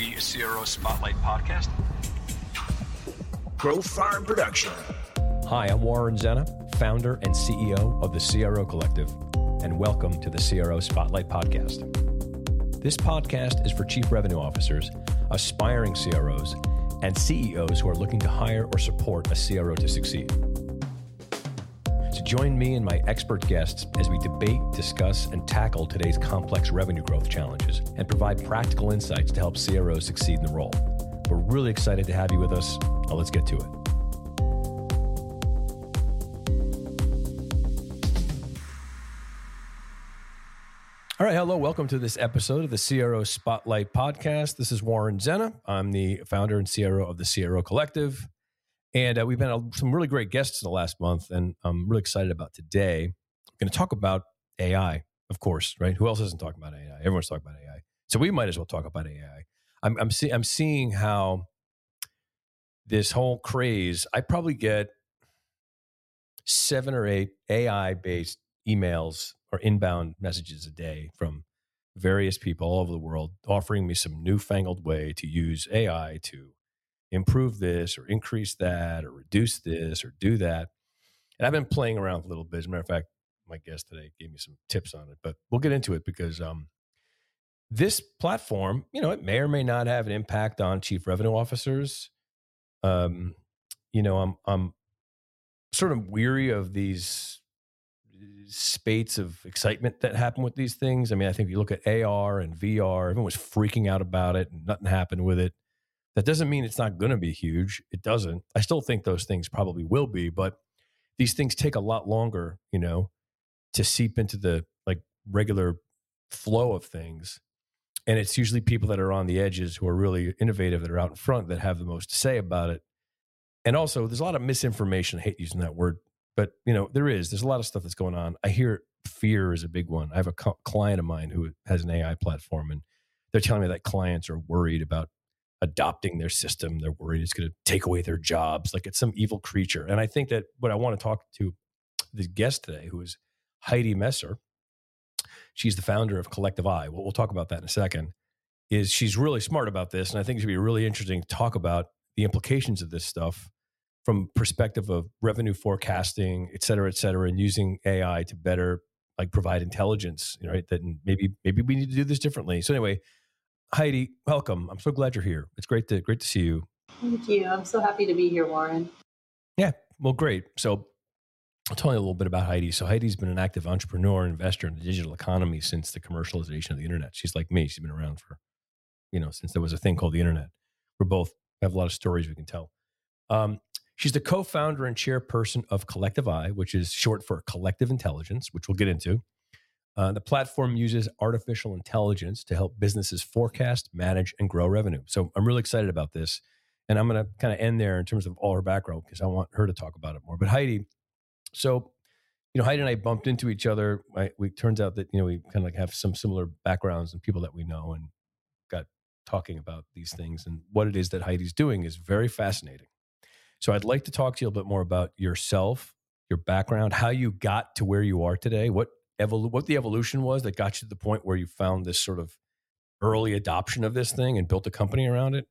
the CRO Spotlight podcast. Growth Forum Production. Hi, I'm Warren Zenna, founder and CEO of the CRO Collective, and welcome to the CRO Spotlight podcast. This podcast is for chief revenue officers, aspiring CROs, and CEOs who are looking to hire or support a CRO to succeed. Join me and my expert guests as we debate, discuss, and tackle today's complex revenue growth challenges and provide practical insights to help CROs succeed in the role. We're really excited to have you with us. Now let's get to it. All right, hello, welcome to this episode of the CRO Spotlight Podcast. This is Warren Zenna. I'm the founder and CRO of the CRO Collective. And uh, we've been some really great guests in the last month, and I'm really excited about today. I'm going to talk about AI, of course, right? Who else isn't talking about AI? Everyone's talking about AI. So we might as well talk about AI. I'm, I'm, see, I'm seeing how this whole craze, I probably get seven or eight AI based emails or inbound messages a day from various people all over the world offering me some newfangled way to use AI to improve this or increase that or reduce this or do that. And I've been playing around a little bit. As a matter of fact, my guest today gave me some tips on it, but we'll get into it because um, this platform, you know, it may or may not have an impact on chief revenue officers. Um, you know, I'm I'm sort of weary of these spates of excitement that happen with these things. I mean, I think if you look at AR and VR, everyone was freaking out about it and nothing happened with it. That doesn't mean it's not going to be huge. It doesn't. I still think those things probably will be, but these things take a lot longer, you know, to seep into the like regular flow of things. And it's usually people that are on the edges who are really innovative that are out in front that have the most to say about it. And also, there's a lot of misinformation. I hate using that word, but you know, there is. There's a lot of stuff that's going on. I hear fear is a big one. I have a co- client of mine who has an AI platform, and they're telling me that clients are worried about adopting their system. They're worried it's going to take away their jobs, like it's some evil creature. And I think that what I want to talk to the guest today, who is Heidi Messer, she's the founder of Collective[i]. Well, we'll talk about that in a second. Is she's really smart about this, and I think going to be really interesting to talk about the implications of this stuff from perspective of revenue forecasting, et cetera, et cetera, and using AI to better like provide intelligence, right? That maybe maybe we need to do this differently. So anyway, Heidi, welcome. I'm so glad you're here. It's great to great to see you. Thank you. I'm so happy to be here, Warren. Yeah, well, great. So I'll tell you a little bit about Heidi. So Heidi's been an active entrepreneur, and investor in the digital economy since the commercialization of the internet. She's like me. She's been around for, you know, since there was a thing called the internet. We're both have a lot of stories we can tell. Um, she's the co-founder and chairperson of Collective[i], which is short for Collective Intelligence, which we'll get into. Uh, the platform uses artificial intelligence to help businesses forecast, manage, and grow revenue. So I'm really excited about this. And I'm going to kind of end there in terms of all her background because I want her to talk about it more. But Heidi, so, you know, Heidi and I bumped into each other. I, we turns out that, you know, we kind of like have some similar backgrounds and people that we know and got talking about these things. And what it is that Heidi's doing is very fascinating. So I'd like to talk to you a little bit more about yourself, your background, how you got to where you are today, what evol- what the evolution was that got you to the point where you found this sort of early adoption of this thing and built a company around it.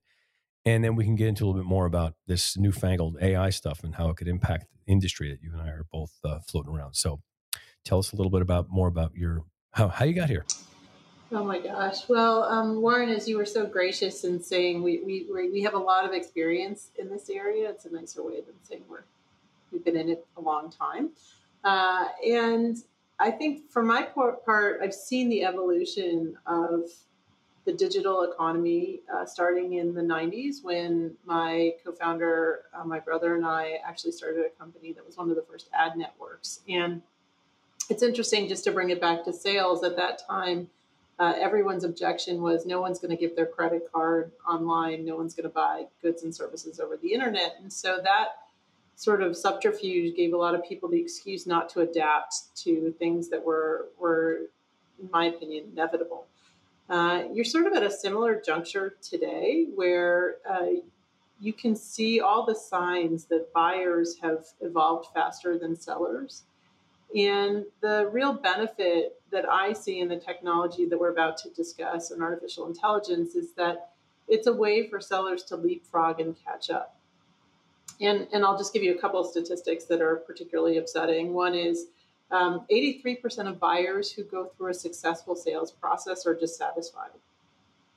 And then we can get into a little bit more about this newfangled AI stuff and how it could impact the industry that you and I are both uh, floating around. So tell us a little bit about more about your how, how you got here. Oh my gosh. Well, um, Warren, as you were so gracious in saying we, we, we have a lot of experience in this area, it's a nicer way than saying we're, we've been in it a long time. Uh, and I think for my part, I've seen the evolution of the digital economy uh, starting in the 90s when my co founder, uh, my brother, and I actually started a company that was one of the first ad networks. And it's interesting just to bring it back to sales at that time. Uh, everyone's objection was no one's going to give their credit card online, no one's going to buy goods and services over the internet. And so that sort of subterfuge gave a lot of people the excuse not to adapt to things that were were, in my opinion, inevitable. Uh, you're sort of at a similar juncture today where uh, you can see all the signs that buyers have evolved faster than sellers. And the real benefit that I see in the technology that we're about to discuss in artificial intelligence is that it's a way for sellers to leapfrog and catch up. And, and I'll just give you a couple of statistics that are particularly upsetting. One is um, 83% of buyers who go through a successful sales process are dissatisfied.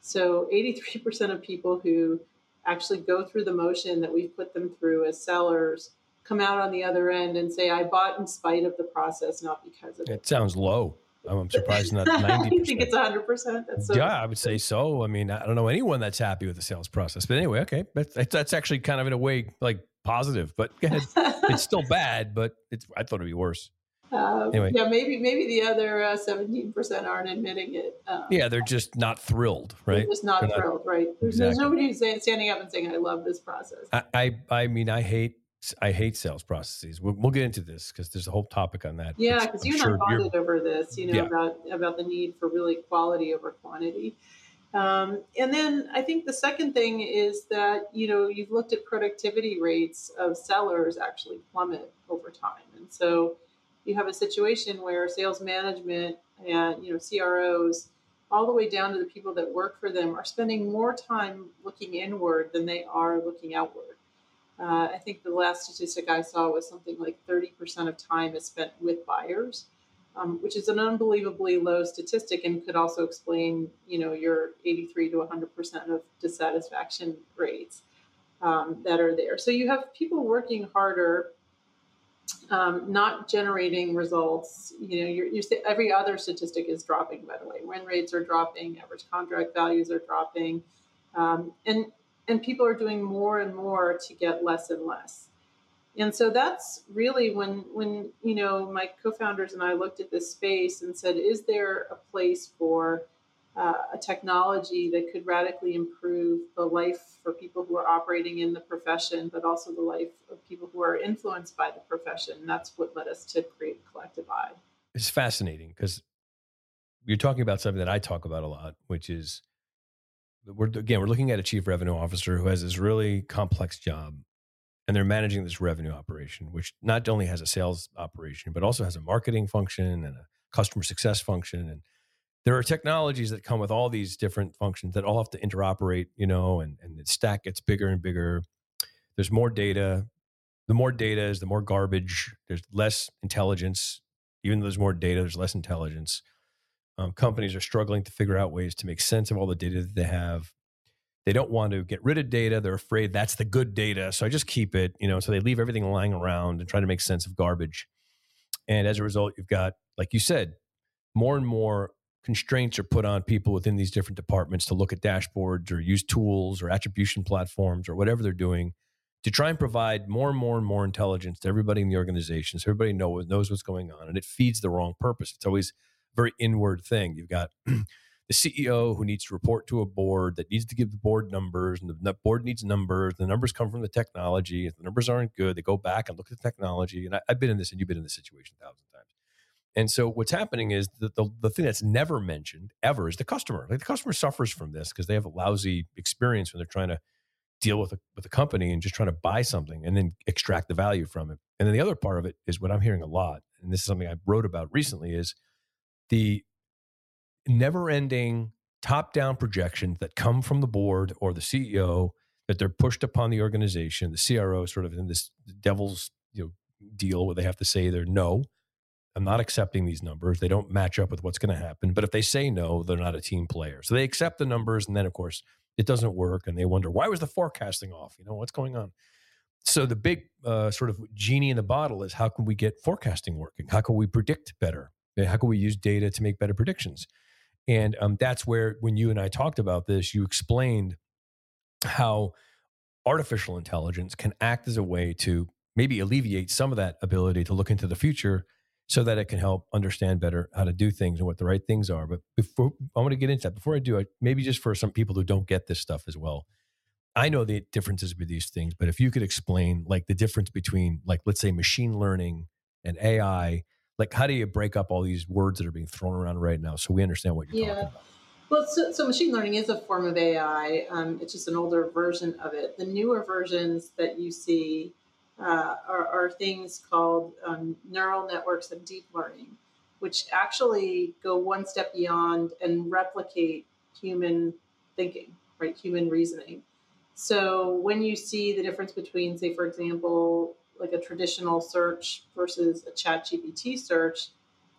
So 83% of people who actually go through the motion that we've put them through as sellers come out on the other end and say, I bought in spite of the process, not because of it. It sounds low. I'm surprised not 90%. you think it's 100%? That's so yeah, I would say so. I mean, I don't know anyone that's happy with the sales process. But anyway, okay. That's, that's actually kind of in a way like positive, but it's still bad, but it's I thought it'd be worse. Uh, anyway. Yeah, maybe maybe the other uh, seventeen percent aren't admitting it. Um, yeah, they're just not thrilled, right? just not they're thrilled, not, right? There's, exactly. there's nobody who's saying, standing up and saying, "I love this process." I I, I mean, I hate I hate sales processes. We'll, we'll get into this because there's a whole topic on that. Yeah, because you and sure I bonded over this, you know, yeah. about about the need for really quality over quantity. Um, and then I think the second thing is that you know you've looked at productivity rates of sellers actually plummet over time, and so you have a situation where sales management and you know CROs, all the way down to the people that work for them, are spending more time looking inward than they are looking outward. Uh, I think the last statistic I saw was something like 30% of time is spent with buyers um, which is an unbelievably low statistic and could also explain, you know, your 83 to 100% of dissatisfaction rates um, that are there. So you have people working harder, um, not generating results. You know, you're, you're, every other statistic is dropping. By the way, win rates are dropping, average contract values are dropping, um, and and people are doing more and more to get less and less and so that's really when when you know my co-founders and i looked at this space and said is there a place for uh, a technology that could radically improve the life for people who are operating in the profession but also the life of people who are influenced by the profession? And that's what led us to create Collective[i]. It's fascinating because you're talking about something that i talk about a lot which is we're again we're looking at a chief revenue officer who has this really complex job and they're managing this revenue operation, which not only has a sales operation, but also has a marketing function and a customer success function. And there are technologies that come with all these different functions that all have to interoperate, you know, and, and the stack gets bigger and bigger. There's more data. The more data is the more garbage. There's less intelligence. Even though there's more data, there's less intelligence. Um, companies are struggling to figure out ways to make sense of all the data that they have. They don't want to get rid of data. They're afraid that's the good data. So I just keep it, you know, so they leave everything lying around and try to make sense of garbage. And as a result, you've got, like you said, more and more constraints are put on people within these different departments to look at dashboards or use tools or attribution platforms or whatever they're doing to try and provide more and more and more intelligence to everybody in the organization so everybody knows, knows what's going on. And it feeds the wrong purpose. It's always a very inward thing. You've got the CEO who needs to report to a board that needs to give the board numbers, and the board needs numbers. The numbers come from the technology. If the numbers aren't good, they go back and look at the technology. And I, have been in this, and you've been in this situation a thousand times. And so what's happening is that the, the thing that's never mentioned ever is the customer. Like the customer suffers from this because they have a lousy experience when they're trying to deal with a, with a company and just trying to buy something and then extract the value from it. And then the other part of it is what I'm hearing a lot, and this is something I wrote about recently, is the never ending top down projections that come from the board or the CEO that they're pushed upon the organization. The CRO sort of in this devil's you know, deal where they have to say they're no, I'm not accepting these numbers. They don't match up with what's going to happen. But if they say no, they're not a team player. So they accept the numbers. And then, of course, it doesn't work. And they wonder, why was the forecasting off? You know, what's going on? So the big uh, sort of genie in the bottle is how can we get forecasting working? How can we predict better? How can we use data to make better predictions? And um, that's where, when you and I talked about this, you explained how artificial intelligence can act as a way to maybe alleviate some of that ability to look into the future so that it can help understand better how to do things and what the right things are. But before I want to get into that, before I do it, maybe just for some people who don't get this stuff as well, I know the differences with these things, but if you could explain like the difference between like let's say machine learning and AI like how do you break up all these words that are being thrown around right now so we understand what you're yeah. talking about well so, so, machine learning is a form of ai um, it's just an older version of it the newer versions that you see uh, are, are, things called um, neural networks and deep learning which actually go one step beyond and replicate human thinking right? Human reasoning. So when you see the difference between, say, for example, like a traditional search versus a chat GPT search,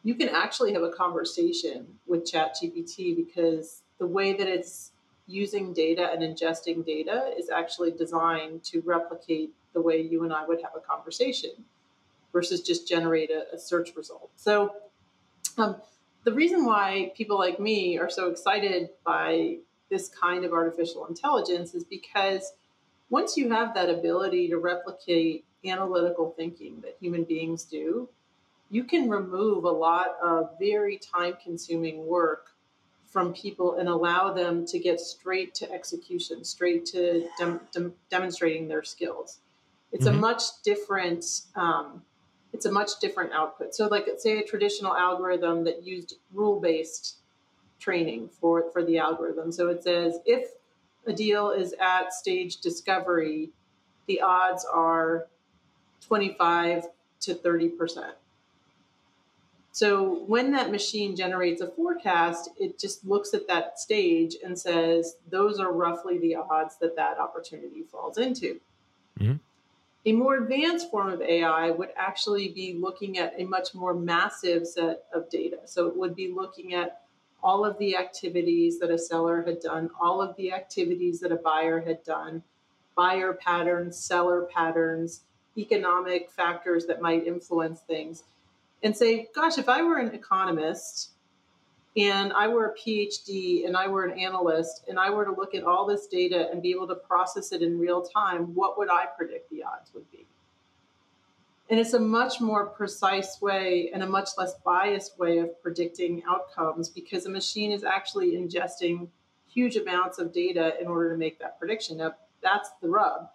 you can actually have a conversation with chat GPT because the way that it's using data and ingesting data is actually designed to replicate the way you and I would have a conversation versus just generate a, a search result. So um, the reason why people like me are so excited by this kind of artificial intelligence is because once you have that ability to replicate analytical thinking that human beings do, you can remove a lot of very time consuming work from people and allow them to get straight to execution, straight to dem- dem- demonstrating their skills. It's mm-hmm. a much different. Um, it's a much different output. So, like, say a traditional algorithm that used rule based training for for the algorithm. So it says if a deal is at stage discovery, the odds are 25 to 30 percent. So when that machine generates a forecast, it just looks at that stage and says, those are roughly the odds that that opportunity falls into. Mm-hmm. A more advanced form of AI would actually be looking at a much more massive set of data. So it would be looking at all of the activities that a seller had done, all of the activities that a buyer had done, buyer patterns, seller patterns, economic factors that might influence things and say, gosh, if I were an economist and I were a PhD and I were an analyst and I were to look at all this data and be able to process it in real time, what would I predict the odds would be? And it's a much more precise way and a much less biased way of predicting outcomes because a machine is actually ingesting huge amounts of data in order to make that prediction. Now, that's the rub.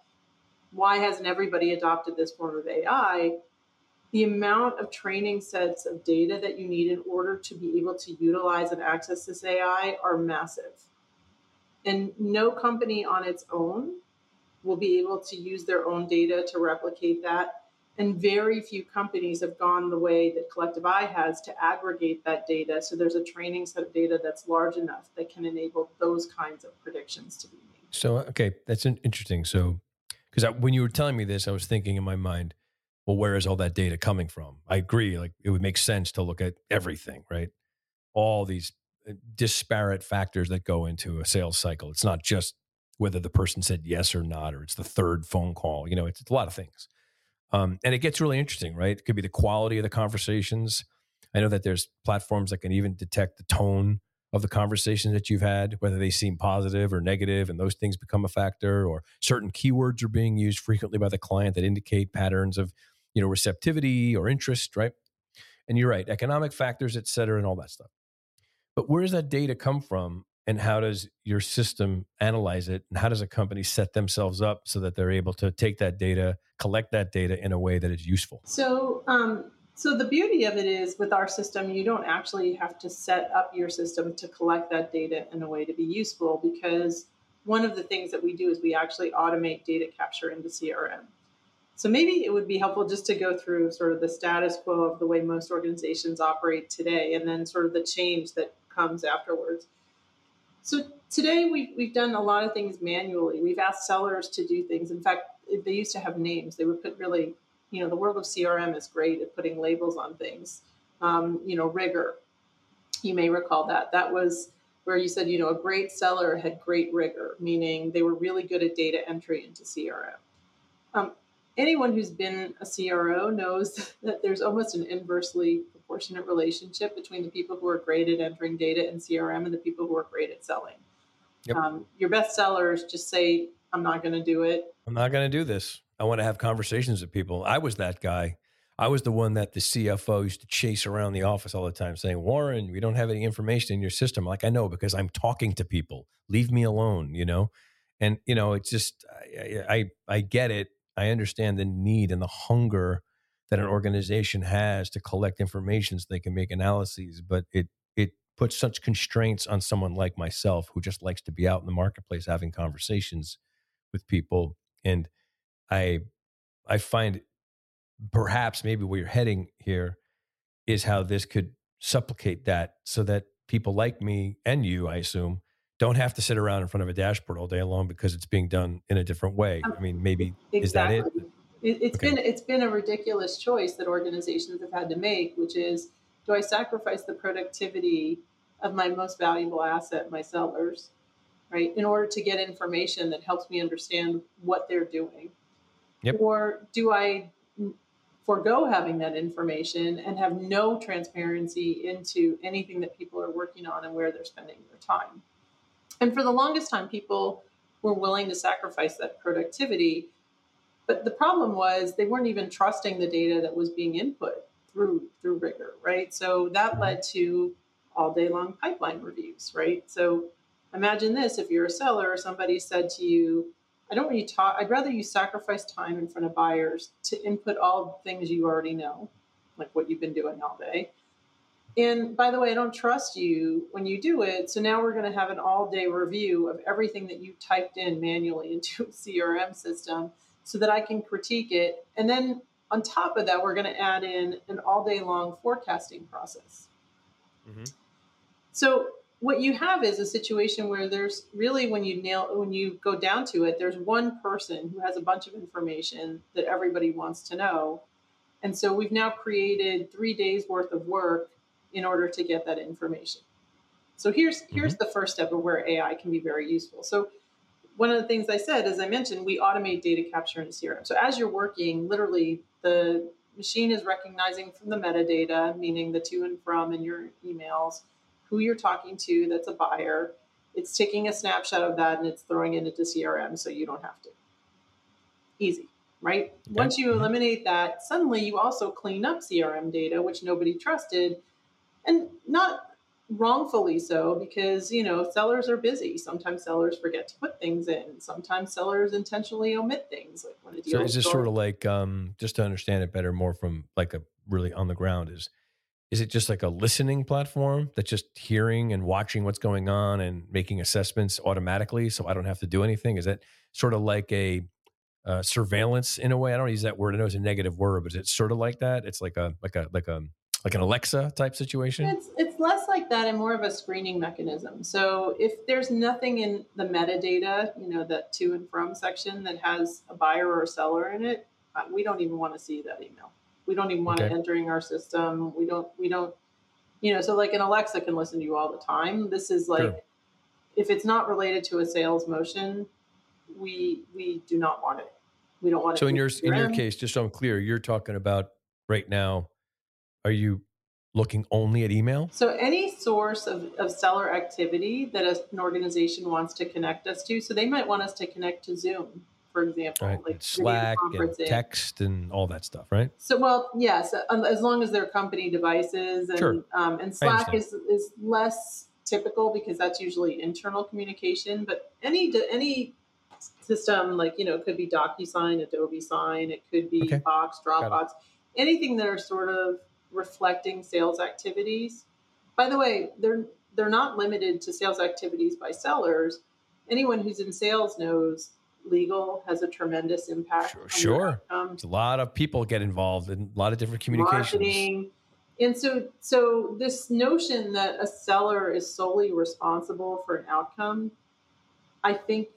Why hasn't everybody adopted this form of AI? the amount of training sets of data that you need in order to be able to utilize and access this AI are massive. And no company on its own will be able to use their own data to replicate that. And very few companies have gone the way that Collective[i] has to aggregate that data. So there's a training set of data that's large enough that can enable those kinds of predictions to be made. So, okay, that's interesting. So, because when you were telling me this, I was thinking in my mind, well, where is all that data coming from? I agree. Like it would make sense to look at everything, right? All these uh, disparate factors that go into a sales cycle. It's not just whether the person said yes or not, or it's the third phone call. You know, it's, it's a lot of things. Um, and it gets really interesting, right? It could be the quality of the conversations. I know that there's platforms that can even detect the tone of the conversations that you've had, whether they seem positive or negative, and those things become a factor, or certain keywords are being used frequently by the client that indicate patterns of you know, receptivity or interest, right? And you're right, economic factors, et cetera, and all that stuff. But where does that data come from? And how does your system analyze it? And how does a company set themselves up so that they're able to take that data, collect that data in a way that is useful? So, um, so the beauty of it is with our system, you don't actually have to set up your system to collect that data in a way to be useful because one of the things that we do is we actually automate data capture into CRM. So maybe it would be helpful just to go through sort of the status quo of the way most organizations operate today and then sort of the change that comes afterwards. So today we've, we've done a lot of things manually. We've asked sellers to do things. In fact, they used to have names. They would put really, you know, the world of CRM is great at putting labels on things. Um, you know, rigor. You may recall that. That was where you said, you know, a great seller had great rigor, meaning they were really good at data entry into CRM. Um, anyone who's been a CRO knows that there's almost an inversely proportionate relationship between the people who are great at entering data in CRM and the people who are great at selling. Yep. Um, your best sellers just say, I'm not going to do it. I'm not going to do this. I want to have conversations with people. I was that guy. I was the one that the CFO used to chase around the office all the time saying, Warren, we don't have any information in your system. like, I know because I'm talking to people. Leave me alone, you know? And, you know, it's just, I, I, I get it I understand the need and the hunger that an organization has to collect information so they can make analyses, but it it puts such constraints on someone like myself who just likes to be out in the marketplace having conversations with people. And I I find perhaps maybe where you're heading here is how this could supplicate that so that people like me and you, I assume, don't have to sit around in front of a dashboard all day long because it's being done in a different way. Oh, I mean, maybe exactly. is that it? it has Okay. been it's been a ridiculous choice that organizations have had to make, which is do I sacrifice the productivity of my most valuable asset, my sellers, right, in order to get information that helps me understand what they're doing? Yep. Or do I forego having that information and have no transparency into anything that people are working on and where they're spending their time? And for the longest time, people were willing to sacrifice that productivity. But the problem was they weren't even trusting the data that was being input through through rigor, right? So that led to all day long pipeline reviews, right? So imagine this: if you're a seller, somebody said to you, "I don't want you talk. I'd rather you sacrifice time in front of buyers to input all the things you already know, like what you've been doing all day." And by the way, I don't trust you when you do it. So now we're going to have an all day review of everything that you typed in manually into a CRM system so that I can critique it. And then on top of that, we're going to add in an all day long forecasting process. Mhm. So what you have is a situation where there's really when you nail when you go down to it, there's one person who has a bunch of information that everybody wants to know. And so we've now created three days worth of work in order to get that information. So here's mm-hmm. here's the first step of where AI can be very useful. So one of the things I said, as I mentioned, we automate data capture in CRM. So as you're working, literally the machine is recognizing from the metadata, meaning the to and from in your emails, who you're talking to that's a buyer. It's taking a snapshot of that and it's throwing it into CRM so you don't have to. Easy, right? Once you Mhm. eliminate that, suddenly you also clean up CRM data, which nobody trusted, and not wrongfully so because you know sellers are busy sometimes sellers forget to put things in sometimes sellers intentionally omit things like when a deal So is this sort of like um, just to understand it better, more from like a really on the ground is is it just like a listening platform that's just hearing and watching what's going on and making assessments automatically, so I don't have to do anything? Is that sort of like a uh, surveillance in a way? I don't use that word. I know it's a negative word, but is it sort of like that? It's like a like a like a like an Alexa type situation. It's it's less like that and more of a screening mechanism. So if there's nothing in the metadata, you know, that to and from section that has a buyer or a seller in it, uh, we don't even want to see that email. We don't even want Okay. it entering our system. We don't we don't you know, so like an Alexa can listen to you all the time. This is like Sure. if it's not related to a sales motion, we we do not want it. We don't want it. So in your in your case, just so I'm clear, you're talking about right now. Are you looking only at email? So any source of, of seller activity that a- an organization wants to connect us to, so they might want us to connect to Zoom, for example, Right, like and Slack and text and all that stuff, right? So well, yes, um, as long as they're company devices, and Sure. um, and Slack is is less typical because that's usually internal communication. But any any system like you know it could be DocuSign, Adobe Sign, it could be Okay. Box, Dropbox, anything that are sort of reflecting sales activities. By the way, they're they're not limited to sales activities by sellers. Anyone who's in sales knows legal has a tremendous impact. Sure, sure. a lot of people get involved in a lot of different communications. marketing. And so, so this notion that a seller is solely responsible for an outcome, I think,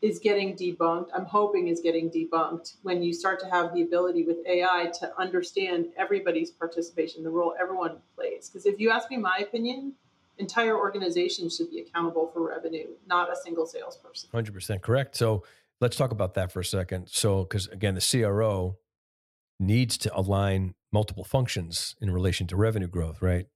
is getting debunked. I'm hoping is getting debunked when you start to have the ability with AI to understand everybody's participation, the role everyone plays. Because if you ask me my opinion, entire organization should be accountable for revenue, not a single salesperson. 100% correct. So let's talk about that for a second. So, because again, the CRO needs to align multiple functions in relation to revenue growth, right?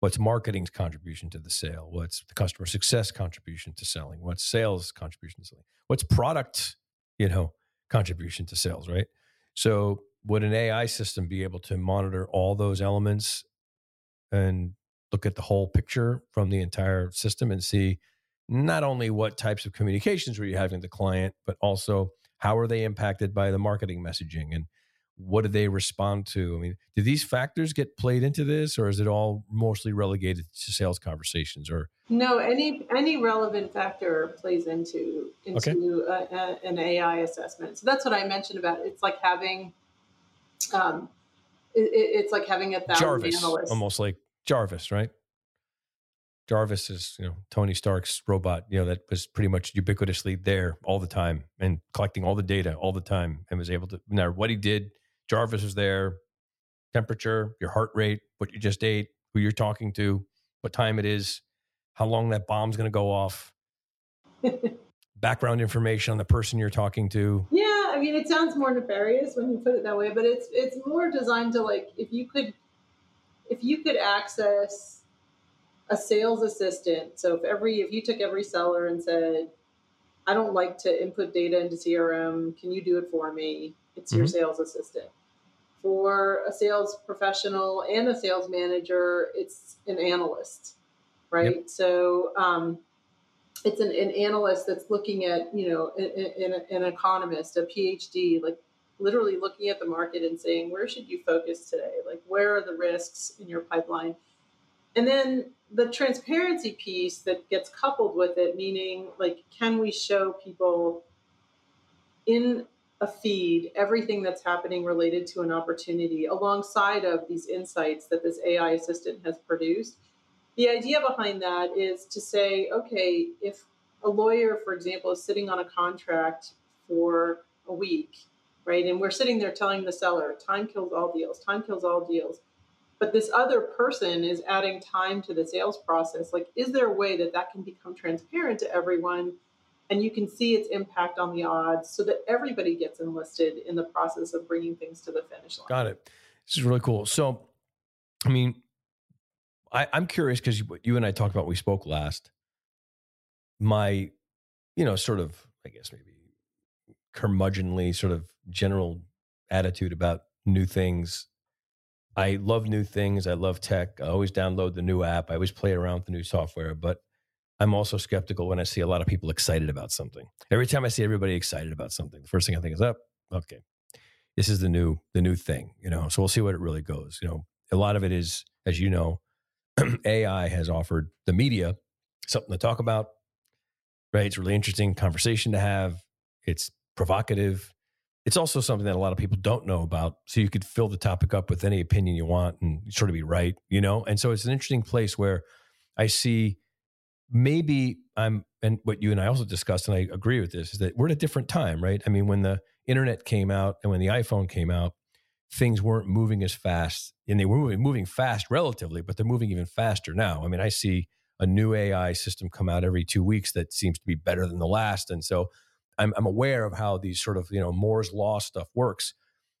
What's marketing's contribution to the sale? What's the customer success contribution to selling? What's sales contribution to selling? What's product, you know, contribution to sales, right? So, would an AI system be able to monitor all those elements and look at the whole picture from the entire system and see not only what types of communications were you having with the client, but also how are they impacted by the marketing messaging and what do they respond to? I mean, do these factors get played into this, or is it all mostly relegated to sales conversations? Or No, any any relevant factor plays into into a, a, an AI assessment. So that's what I mentioned about it's like having, um, it, it- it's like having a thousand Jarvis, analysts. almost like Jarvis, right? Jarvis is, you know, Tony Stark's robot, you know, that was pretty much ubiquitously there all the time and collecting all the data all the time and was able to, no matter what he did, Jarvis was there, temperature, your heart rate, what you just ate, who you're talking to, what time it is, how long that bomb's going to go off, background information on the person you're talking to. Yeah, I mean, it sounds more nefarious when you put it that way, but it's it's more designed to like if you could if you could access a sales assistant. So if every if you took every seller and said, "I don't like to input data into CRM. Can you do it for me?" It's mm-hmm. your sales assistant. For a sales professional and a sales manager, it's an analyst, right? Yep. So um, it's an, an, analyst that's looking at you know an, an economist, a PhD, like literally looking at the market and saying where should you focus today? Like where are the risks in your pipeline? And then the transparency piece that gets coupled with it meaning like can we show people in a feed everything that's happening related to an opportunity alongside of these insights that this ai assistant has produced? The idea behind that is to say okay if a lawyer for example is sitting on a contract for a week right? And we're sitting there telling the seller, time kills all deals, time kills all deals. But this other person is adding time to the sales process. Like, is there a way that that can become transparent to everyone and you can see its impact on the odds so that everybody gets enlisted in the process of bringing things to the finish line? Got it. This is really cool. So, I mean, I, I'm curious because you, you and I talked about we spoke last. My, you know, sort of, I guess maybe curmudgeonly sort of general attitude about new things. I love new things. I love tech. I always download the new app. I always play around with the new software, but I'm also skeptical when I see a lot of people excited about something. Every time I see everybody excited about something, the first thing I think is, "Up, oh, okay, this is the new the new thing." You know, so we'll see what it really goes. You know, a lot of it is, as you know, AI has offered the media something to talk about. Right? It's really interesting conversation to have. It's provocative. It's also something that a lot of people don't know about. So you could fill the topic up with any opinion you want and sort of be right, you know? And so it's an interesting place where I see maybe I'm, and what you and I also discussed, and I agree with this, is that we're at a different time, right? I mean, when the internet came out and when the iPhone came out, things weren't moving as fast and they were moving, moving fast relatively, but they're moving even faster now. I mean, I see a new AI system come out every two weeks that seems to be better than the last. And so I'm, I'm aware of how these sort of you know Moore's law stuff works.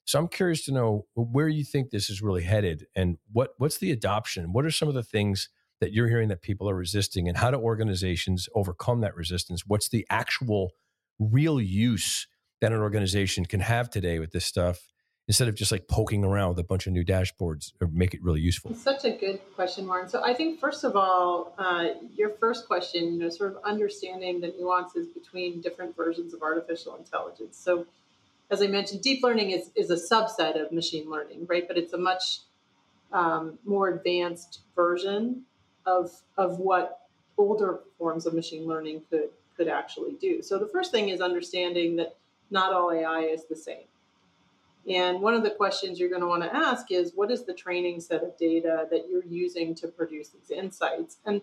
So I'm curious to know where you think this is really headed, and what what's the adoption? What are some of the things that you're hearing that people are resisting, and how do organizations overcome that resistance? What's the actual real use that an organization can have today with this stuff? Instead of just like poking around with a bunch of new dashboards or make it really useful? Such a good question, Warren. So I think first of all, uh, your first question, you know, sort of understanding the nuances between different versions of artificial intelligence. So as I mentioned, deep learning is, is a subset of machine learning, right? But it's a much um, more advanced version of, of what older forms of machine learning could could actually do. So the first thing is understanding that not all AI is the same and one of the questions you're going to want to ask is what is the training set of data that you're using to produce these insights? And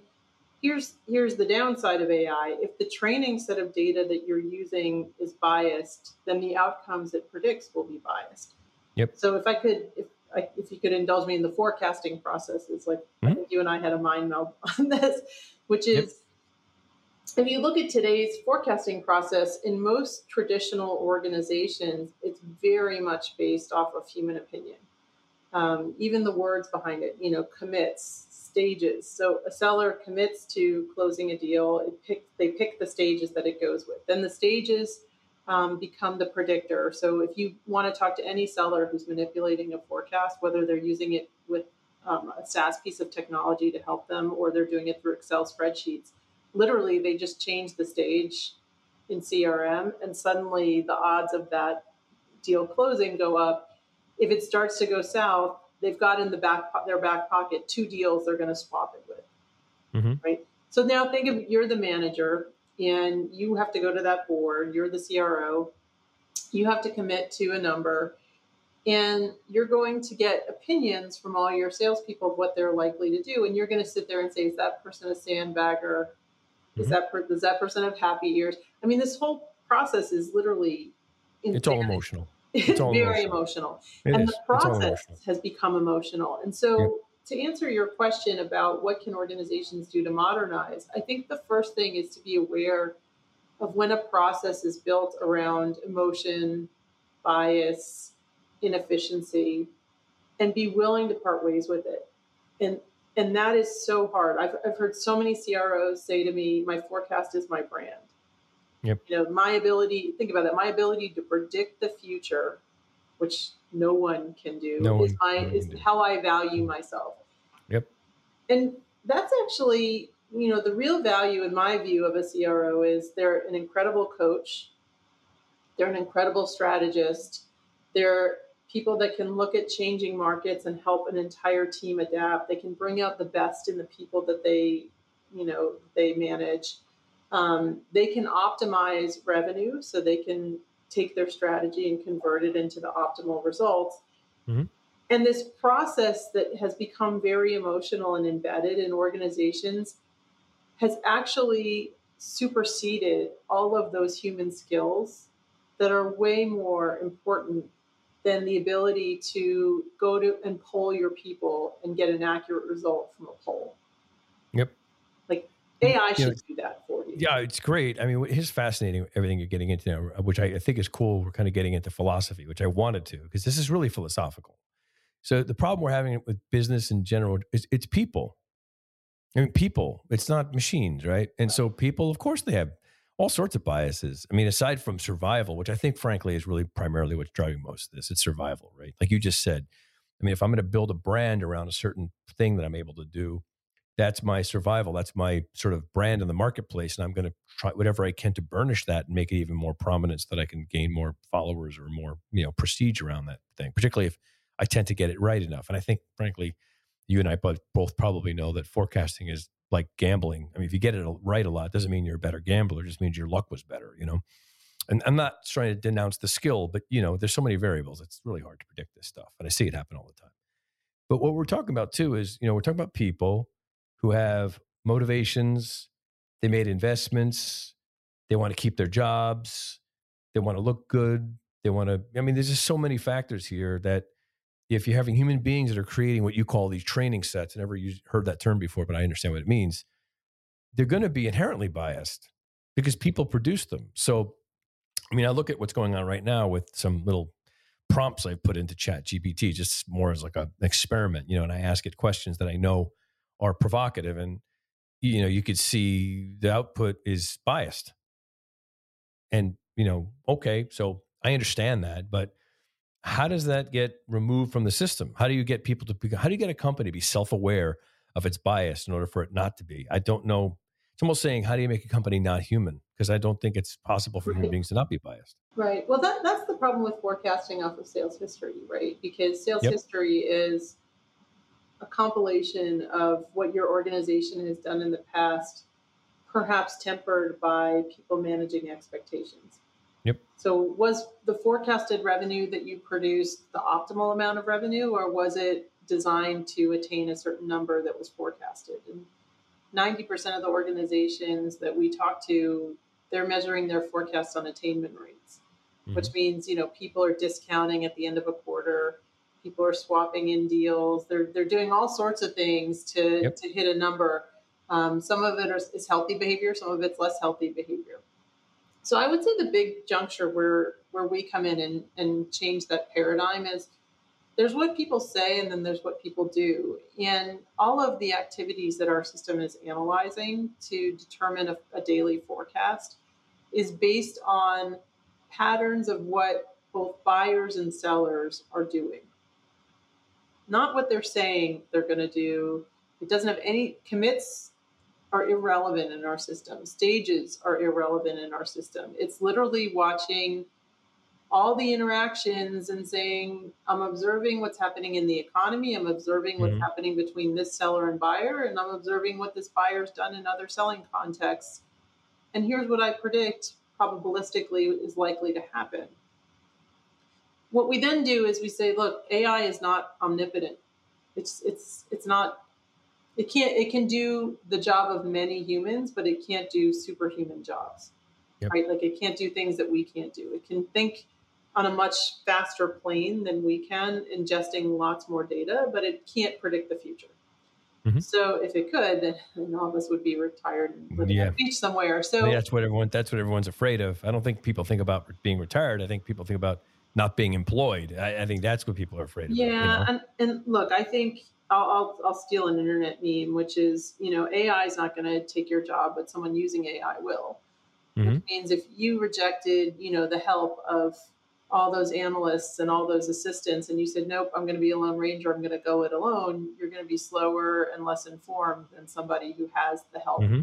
here's here's the downside of AI. If the training set of data that you're using is biased, then the outcomes it predicts will be biased. Yep. So if I could if I, if you could indulge me in the forecasting process, it's like mm-hmm. I think you and I had a mind meld on this, which is if you look at today's forecasting process, in most traditional organizations, it's very much based off of human opinion. Um, even the words behind it, you know, commits, stages. So a seller commits to closing a deal. Pick, they pick the stages that it goes with. Then the stages um, become the predictor. So if you want to talk to any seller who's manipulating a forecast, whether they're using it with um, a SaaS piece of technology to help them or they're doing it through Excel spreadsheets, literally they just changed the stage in CRM and suddenly the odds of that deal closing go up. If it starts to go south, they've got in the back their back pocket two deals they're going to swap it with. Mm-hmm. Right? So now think of you're the manager and you have to go to that board, you're the CRO. You have to commit to a number And you're going to get opinions from all your salespeople of what they're likely to do. And you're going to sit there and say, is that person a sandbagger? Is Mhm. that per- does that person have happy ears? I mean, this whole process is literally It's all emotional. It's all very emotional. emotional It and is. the process has become emotional. And so, to answer your question about what can organizations do to modernize, I think the first thing is to be aware of when a process is built around emotion, bias, inefficiency, and be willing to part ways with it. And and that is so hard. I've, I've heard so many CROs say to me, "My forecast is my brand." Yep. You know, my ability. Think about that. My ability to predict the future, which no one can do, No is my is how I value myself. Yep. And that's actually, you know, the real value in my view of a CRO is they're an incredible coach. They're an incredible strategist. They're people that can look at changing markets and help an entire team adapt. They can bring out the best in the people that they, you know, they manage. Um, they can optimize revenue so they can take their strategy and convert it into the optimal results. Mhm. And this process that has become very emotional and embedded in organizations has actually superseded all of those human skills that are way more important than the ability to go to and poll your people and get an accurate result from a poll. Yep. Like AI You should know, do that for you. Yeah, it's great. I mean, it's fascinating everything you're getting into now, which I, I think is cool. We're kind of getting into philosophy, which I wanted to, because this is really philosophical. So the problem we're having with business in general is it's people. I mean, people. It's not machines, right? And so people, of course, they have all sorts of biases. I mean, aside from survival, which I think, frankly, is really primarily what's driving most of this. It's survival, right? Like you just said. I mean, if I'm going to build a brand around a certain thing that I'm able to do, that's my survival. That's my sort of brand in the marketplace. And I'm going to try whatever I can to burnish that and make it even more prominent so that I can gain more followers or more, you know, prestige around that thing, particularly if I tend to get it right enough. And I think, frankly, you and I both, probably know that forecasting is like gambling. I mean, if you get it right a lot, doesn't mean you're a better gambler. It just means your luck was better, you know? And I'm not trying to denounce the skill, but, you know, there's so many variables. It's really hard to predict this stuff. And I see it happen all the time. But what we're talking about too is, you know, we're talking about people who have motivations, they made investments, they want to keep their jobs, they want to look good, they want to, I mean, there's just so many factors here that if you're having human beings that are creating what you call these training sets, I never used, heard that term before, but I understand what it means, they're going to be inherently biased because people produce them. So, I mean, I look at what's going on right now with some little prompts I've put into Chat GPT, just more as like an experiment, you know, and I ask it questions that I know are provocative and you know you could see the output is biased and you know okay so i understand that but how does that get removed from the system how do you get people to be, how do you get a company to be self-aware of its bias in order for it not to be i don't know it's almost saying how do you make a company not human because i don't think it's possible for human beings to not be biased Right. Well, that, that's the problem with forecasting off of sales history, right? Because sales Yep. history is a compilation of what your organization has done in the past, perhaps tempered by people managing expectations. So, was the forecasted revenue that you produced the optimal amount of revenue, or was it designed to attain a certain number that was forecasted? And 90% of the organizations that we talk to, they're measuring their forecasts on attainment rates which means you know people are discounting at the end of a quarter people are swapping in deals they're they're doing all sorts of things to Yep. to hit a number um, some of it is, is healthy behavior some of it's less healthy behavior so i would say the big juncture where where we come in and and change that paradigm is there's what people say and then there's what people do and all of the activities that our system is analyzing to determine a, a daily forecast is based on patterns of what both buyers and sellers are doing. Not what they're saying they're going to do. It doesn't have any commits are irrelevant in our system. Stages are irrelevant in our system. It's literally watching all the interactions and saying, I'm observing what's happening in the economy. I'm observing what's Mhm. happening between this seller and buyer, and I'm observing what this buyer's done in other selling contexts. And here's what I predict probabilistically is likely to happen. what we then do is we say, look, AI is not omnipotent. It's it's it's not it can't it can do the job of many humans, but it can't do superhuman jobs. Yep. Right? Like it can't do things that we can't do. It can think on a much faster plane than we can, ingesting lots more data, but it can't predict the future. Mm-hmm. So if it could, then all of us would be retired and living yeah. on a beach somewhere. So yeah, that's what everyone that's what everyone's afraid of. I don't think people think about being retired. I think people think about not being employed. I, I think that's what people are afraid of. Yeah, you know? and, and look, I think I'll, I'll, I'll steal an internet meme, which is you know AI is not going to take your job, but someone using AI will. Mm-hmm. Which means if you rejected you know the help of all those analysts and all those assistants and you said nope i'm going to be a lone ranger i'm going to go it alone you're going to be slower and less informed than somebody who has the help mm-hmm.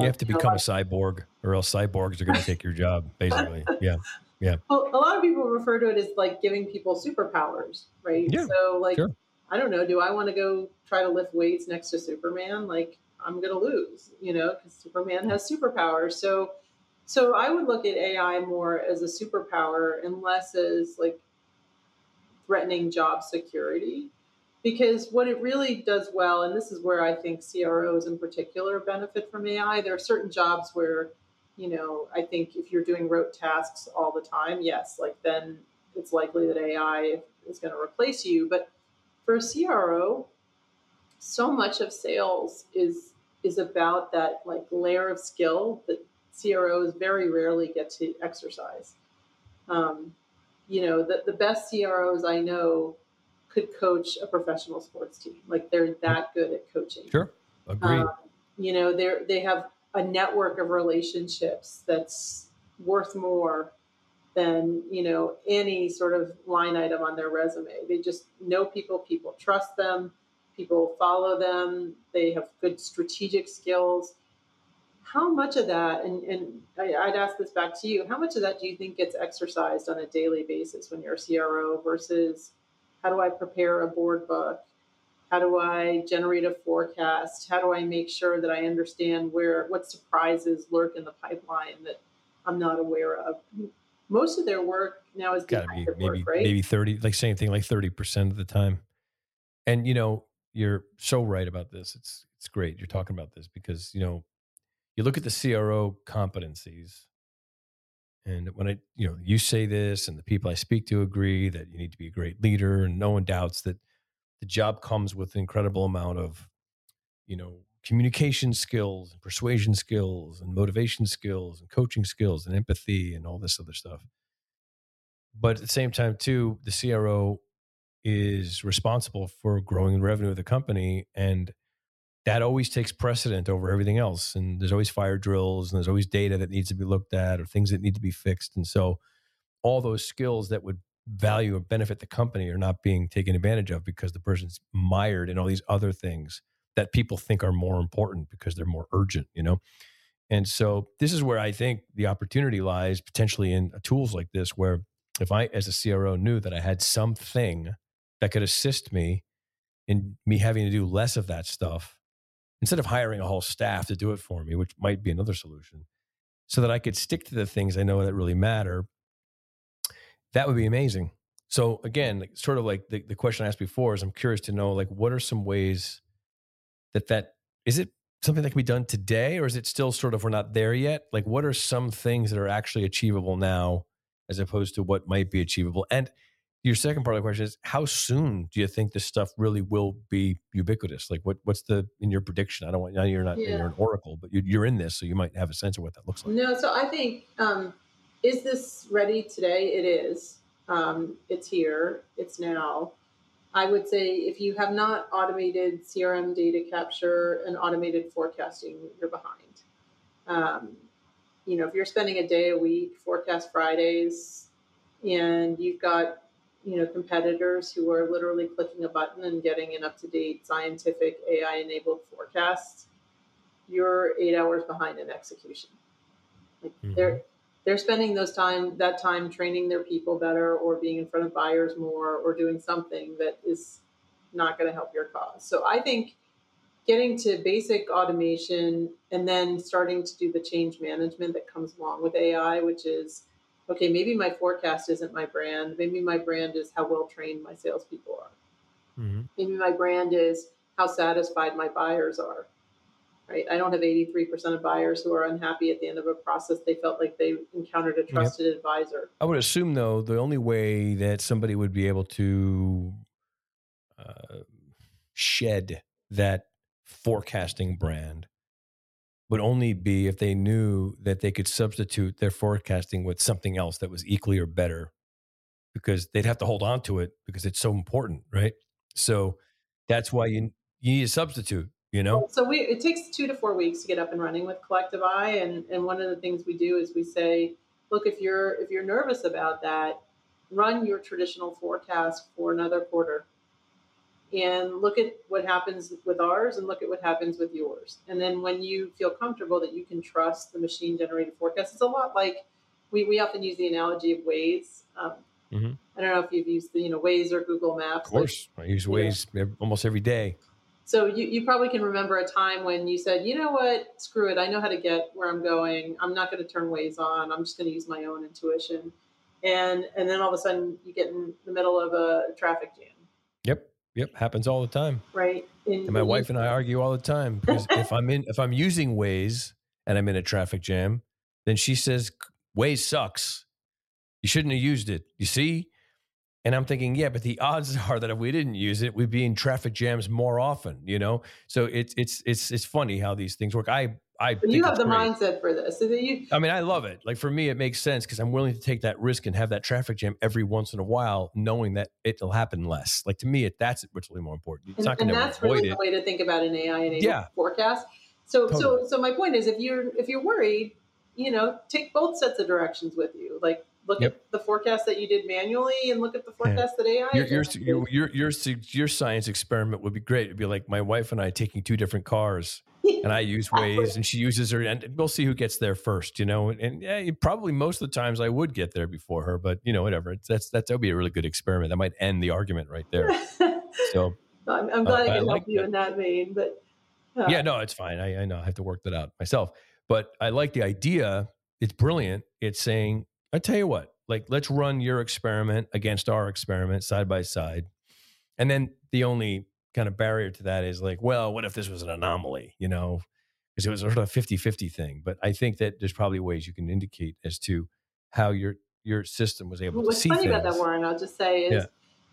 you have to become a cyborg or else cyborgs are going to take your job basically yeah yeah well a lot of people refer to it as like giving people superpowers right yeah, so like sure. I don't know do i want to go try to lift weights next to superman like i'm going to lose you know because superman has superpowers so so I would look at AI more as a superpower and less as like threatening job security. Because what it really does well, and this is where I think CROs in particular benefit from AI, there are certain jobs where, you know, I think if you're doing rote tasks all the time, yes, like then it's likely that AI is going to replace you. But for a CRO, so much of sales is is about that like layer of skill that CROs very rarely get to exercise. Um, you know, the, the best CROs I know could coach a professional sports team. Like they're that good at coaching. Sure. Agreed. Um, you know, they're, they have a network of relationships that's worth more than, you know, any sort of line item on their resume. They just know people, people trust them, people follow them, they have good strategic skills how much of that, and, and I, would ask this back to you, how much of that do you think gets exercised on a daily basis when you're a CRO versus how do I prepare a board book? How do I generate a forecast? How do I make sure that I understand where what surprises lurk in the pipeline that I'm not aware of? Most of their work now is got to be maybe work, right? maybe thirty, like same thing, like thirty percent of the time. And you know, you're so right about this. It's it's great you're talking about this because you know you look at the CRO competencies, and when I, you know, you say this, and the people I speak to agree that you need to be a great leader, and no one doubts that the job comes with an incredible amount of, you know, communication skills, and persuasion skills, and motivation skills, and coaching skills, and empathy, and all this other stuff. But at the same time, too, the CRO is responsible for growing the revenue of the company and that always takes precedent over everything else. And there's always fire drills and there's always data that needs to be looked at or things that need to be fixed. And so all those skills that would value or benefit the company are not being taken advantage of because the person's mired in all these other things that people think are more important because they're more urgent, you know? And so this is where I think the opportunity lies potentially in uh, tools like this, where if I, as a CRO, knew that I had something that could assist me in me having to do less of that stuff instead of hiring a whole staff to do it for me, which might be another solution, so that I could stick to the things I know that really matter, that would be amazing. So again, sort of like the, the question I asked before is I'm curious to know like what are some ways that that is it something that can be done today or is it still sort of we're not there yet? Like what are some things that are actually achievable now as opposed to what might be achievable? And your second part of the question is how soon do you think this stuff really will be ubiquitous? Like what what's the in your prediction? I don't want now you're not yeah. you're an oracle but you're in this so you might have a sense of what that looks like. No so i think um, is this ready today? It is. Um, it's here. It's now i would say if you have not automated crm data capture and automated forecasting you're behind um, you know if you're spending a day a week forecast fridays and you've got you know competitors who are literally clicking a button and getting an up to date scientific AI enabled forecast, you're eight hours behind in execution. Like mm-hmm. they're they're spending those time that time training their people better or being in front of buyers more or doing something that is not going to help your cause. So I think getting to basic automation and then starting to do the change management that comes along with AI, which is okay, maybe my forecast isn't my brand. Maybe my brand is how well trained my salespeople are. Mm-hmm. Maybe my brand is how satisfied my buyers are. Right? I don't have 83% of buyers who are unhappy at the end of a process. They felt like they encountered a trusted yep. advisor. I would assume, though, the only way that somebody would be able to uh, shed that forecasting brand would only be if they knew that they could substitute their forecasting with something else that was equally or better because they'd have to hold on to it because it's so important right so that's why you you need a substitute you know so we it takes two to four weeks to get up and running with Collective[i] and and one of the things we do is we say look if you're if you're nervous about that run your traditional forecast for another quarter and look at what happens with ours and look at what happens with yours. And then when you feel comfortable that you can trust the machine generated forecast, it's a lot like we, we often use the analogy of Waze. Um, mm-hmm. I don't know if you've used the, you know, Waze or Google Maps. Of course. Like, I use Waze almost every day. So you, you probably can remember a time when you said, you know what, screw it. I know how to get where I'm going. I'm not going to turn Waze on. I'm just going to use my own intuition. And, and then all of a sudden you get in the middle of a traffic jam. Yep Yep, happens all the time. Right. In, and my wife and I argue all the time because if I'm in if I'm using Waze and I'm in a traffic jam, then she says Waze sucks. You shouldn't have used it. You see? And I'm thinking, yeah, but the odds are that if we didn't use it, we'd be in traffic jams more often, you know? So it's it's it's it's funny how these things work. I I you have the great. mindset for this. So you, I mean, I love it. Like for me, it makes sense because I'm willing to take that risk and have that traffic jam every once in a while, knowing that it'll happen less. Like to me, it, that's what's really more important. It's and, not going to that's really it. the way to think about an AI and yeah. forecast. So, totally. so, so my point is, if you're if you're worried, you know, take both sets of directions with you. Like look yep. at the forecast that you did manually and look at the forecast yeah. that AI. Your your, your your your science experiment would be great. It'd be like my wife and I taking two different cars and I use Waze, and she uses her, and we'll see who gets there first, you know. And, and yeah, probably most of the times I would get there before her, but you know, whatever. It's, that's that's that would be a really good experiment. That might end the argument right there. So I'm, I'm, glad uh, I can I help you that. in that vein, but uh. yeah, no, it's fine. I, I know I have to work that out myself, but I like the idea. It's brilliant. It's saying, I tell you what, like let's run your experiment against our experiment side by side, and then the only kind of barrier to that is like, well, what if this was an anomaly, you know? Because it was sort of a 50 50 thing. But I think that there's probably ways you can indicate as to how your your system was able What's to see What's funny things. about that, Warren, I'll just say is yeah.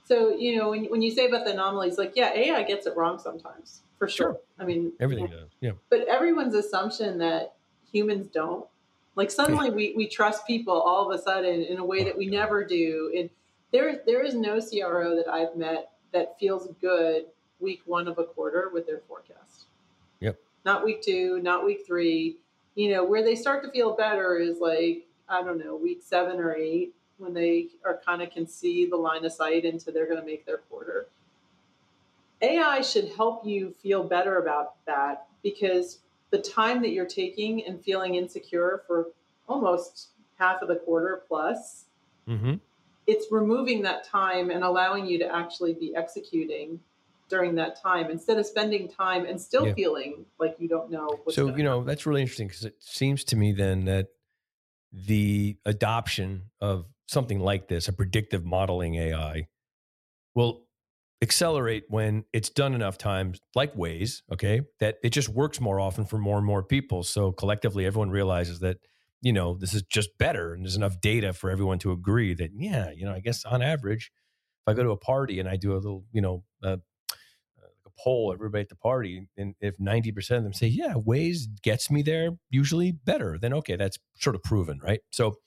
so, you know, when, when you say about the anomalies, like, yeah, AI gets it wrong sometimes, for sure. sure. I mean, everything yeah. does. Yeah. But everyone's assumption that humans don't, like, suddenly we, we trust people all of a sudden in a way that we never do. And there, there is no CRO that I've met that feels good week one of a quarter with their forecast. Yep. Not week two, not week three. You know, where they start to feel better is like, I don't know, week seven or eight when they are kind of can see the line of sight into they're going to make their quarter. AI should help you feel better about that because the time that you're taking and feeling insecure for almost half of the quarter plus, mm-hmm. it's removing that time and allowing you to actually be executing during that time instead of spending time and still yeah. feeling like you don't know. so you know happen. that's really interesting because it seems to me then that the adoption of something like this, a predictive modeling AI, will accelerate when it's done enough times, like Waze, okay, that it just works more often for more and more people. So collectively, everyone realizes that you know this is just better, and there's enough data for everyone to agree that yeah, you know, I guess on average, if I go to a party and I do a little, you know, uh, a poll everybody at the party, and if 90% of them say, yeah, Waze gets me there usually better, then okay, that's sort of proven, right? So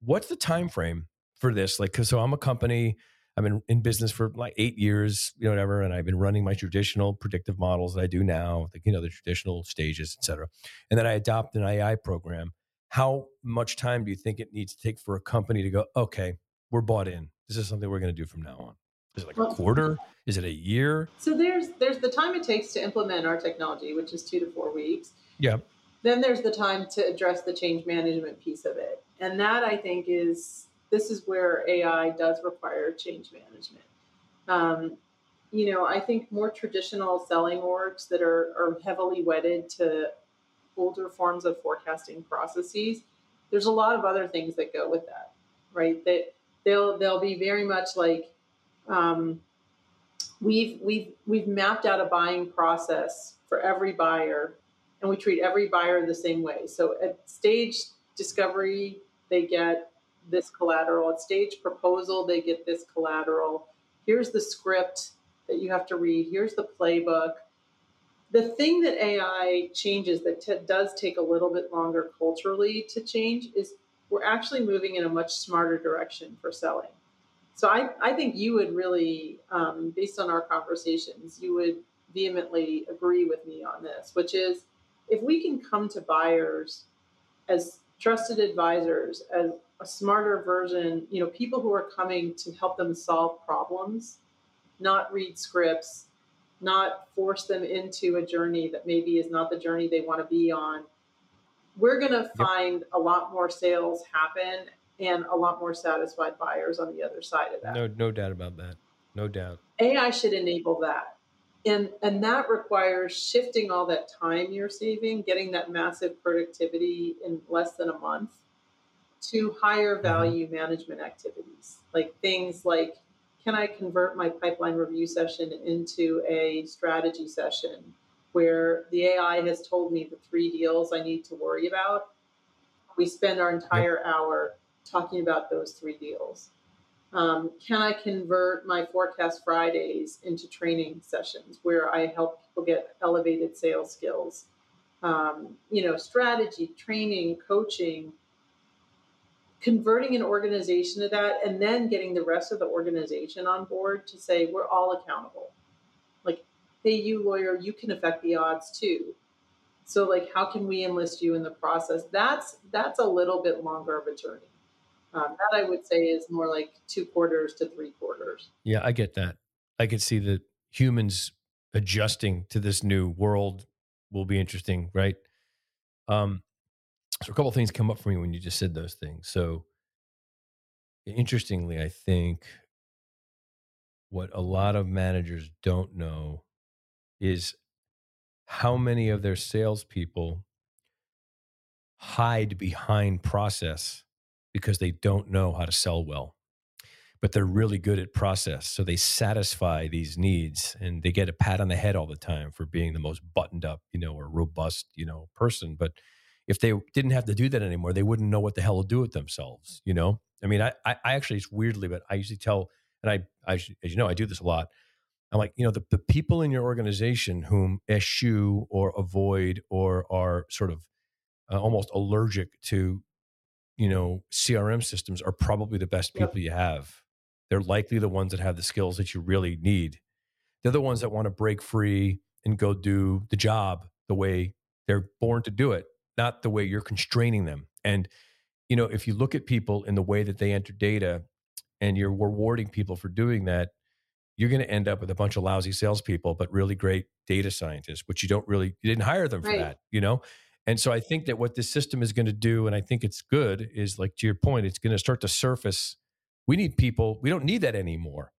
what's the time frame for this? Like, so I'm a company, I've been in business for like eight years, you know, whatever, and I've been running my traditional predictive models that I do now, like, you know, the traditional stages, et cetera. And then I adopt an AI program. How much time do you think it needs to take for a company to go, okay, we're bought in. This is something we're going to do from now on? Is it like well, a quarter? Is it a year? So there's there's the time it takes to implement our technology, which is two to four weeks. Yeah. Then there's the time to address the change management piece of it, and that I think is this is where AI does require change management. Um, you know, I think more traditional selling orgs that are, are heavily wedded to older forms of forecasting processes, there's a lot of other things that go with that right? That they'll they'll be very much like um, we've we've we've mapped out a buying process for every buyer, and we treat every buyer the same way. So at stage discovery, they get this collateral. At stage proposal, they get this collateral. Here's the script that you have to read. Here's the playbook. The thing that AI changes that t- does take a little bit longer culturally to change is we're actually moving in a much smarter direction for selling. So I, I think you would really, um, based on our conversations, you would vehemently agree with me on this, which is if we can come to buyers as trusted advisors, as a smarter version, you know, people who are coming to help them solve problems, not read scripts, not force them into a journey that maybe is not the journey they want to be on. We're going to find yep. a lot more sales happen and a lot more satisfied buyers on the other side of that. No, no doubt about that. No doubt. AI should enable that. And and that requires shifting all that time you're saving, getting that massive productivity in less than a month to higher mm-hmm. value management activities. Like things like can I convert my pipeline review session into a strategy session where the AI has told me the three deals I need to worry about? We spend our entire hour talking about those three deals. Um, can I convert my forecast Fridays into training sessions where I help people get elevated sales skills? Um, you know, strategy, training, coaching, converting an organization to that, and then getting the rest of the organization on board to say we're all accountable. Like, hey, you lawyer, you can affect the odds too. So, like, how can we enlist you in the process? That's that's a little bit longer of a journey. Um, that I would say is more like two quarters to three quarters. Yeah, I get that. I could see that humans adjusting to this new world will be interesting, right? Um, so a couple things come up for me when you just said those things. So interestingly, I think what a lot of managers don't know is how many of their salespeople hide behind process because they don't know how to sell well but they're really good at process so they satisfy these needs and they get a pat on the head all the time for being the most buttoned up you know or robust you know person but if they didn't have to do that anymore they wouldn't know what the hell to do with themselves you know? I mean i i, actually it's weirdly but i usually tell and i i as you know i do this a lot. I'm like you know the, the people in your organization whom eschew or avoid or are sort of uh, almost allergic to you know, CRM systems are probably the best people yep. you have. They're likely the ones that have the skills that you really need. They're the ones that want to break free and go do the job the way they're born to do it, not the way you're constraining them. And, you know, if you look at people in the way that they enter data and you're rewarding people for doing that, you're going to end up with a bunch of lousy salespeople, but really great data scientists, which you don't really, you didn't hire them for right. that, you know? And so I think that what this system is going to do, and I think it's good, is like to your point, it's going to start to surface. We need people, we don't need that anymore.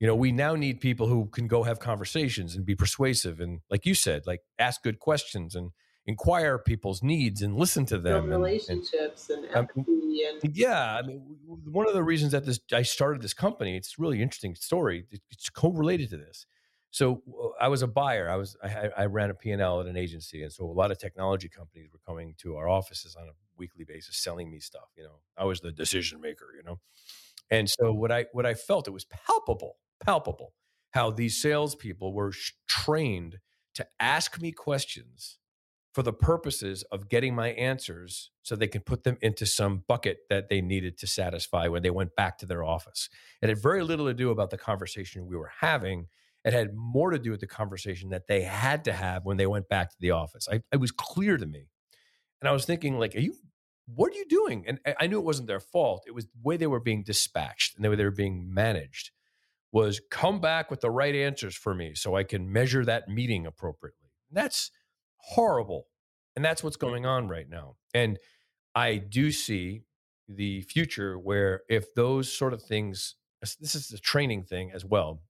You know, we now need people who can go have conversations and be persuasive and, like you said, like ask good questions and inquire people's needs and listen to them. Build relationships and, and empathy and yeah. I mean, one of the reasons that this I started this company, it's really interesting story. It's co-related to this so I was a buyer. I was I, I ran a P&L at an agency, and so a lot of technology companies were coming to our offices on a weekly basis, selling me stuff. You know, I was the decision maker. You know, and so what I what I felt it was palpable, palpable how these salespeople were sh- trained to ask me questions for the purposes of getting my answers so they can put them into some bucket that they needed to satisfy when they went back to their office. It had very little to do about the conversation we were having it had more to do with the conversation that they had to have when they went back to the office. I, it was clear to me. And I was thinking, like, are you, what are you doing? And I knew it wasn't their fault. It was the way they were being dispatched and the way they were being managed was come back with the right answers for me so I can measure that meeting appropriately. And that's horrible. And that's what's going on right now. And I do see the future where if those sort of things, this is a training thing as well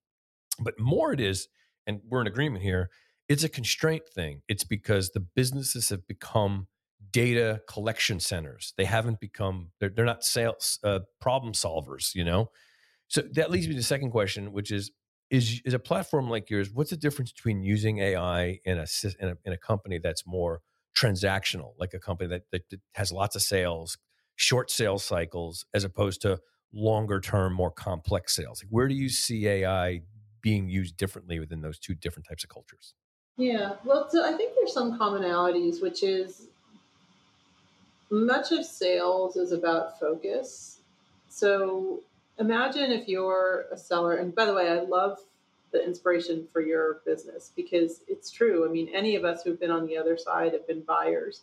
but more it is, and we're in agreement here, it's a constraint thing. It's because the businesses have become data collection centers. They haven't become they're they're not sales uh, problem solvers. You know, so that leads me to the second question, which is is is a platform like yours. What's the difference between using AI in a in a, in a company that's more transactional, like a company that, that, that has lots of sales, short sales cycles, as opposed to longer term, more complex sales? Like where do you see AI being used differently within those two different types of cultures? Yeah, well, so I think there's some commonalities, which is much of sales is about focus. So imagine if you're a seller, and by the way, I love the inspiration for your business because it's true. I mean, any of us who've been on the other side have been buyers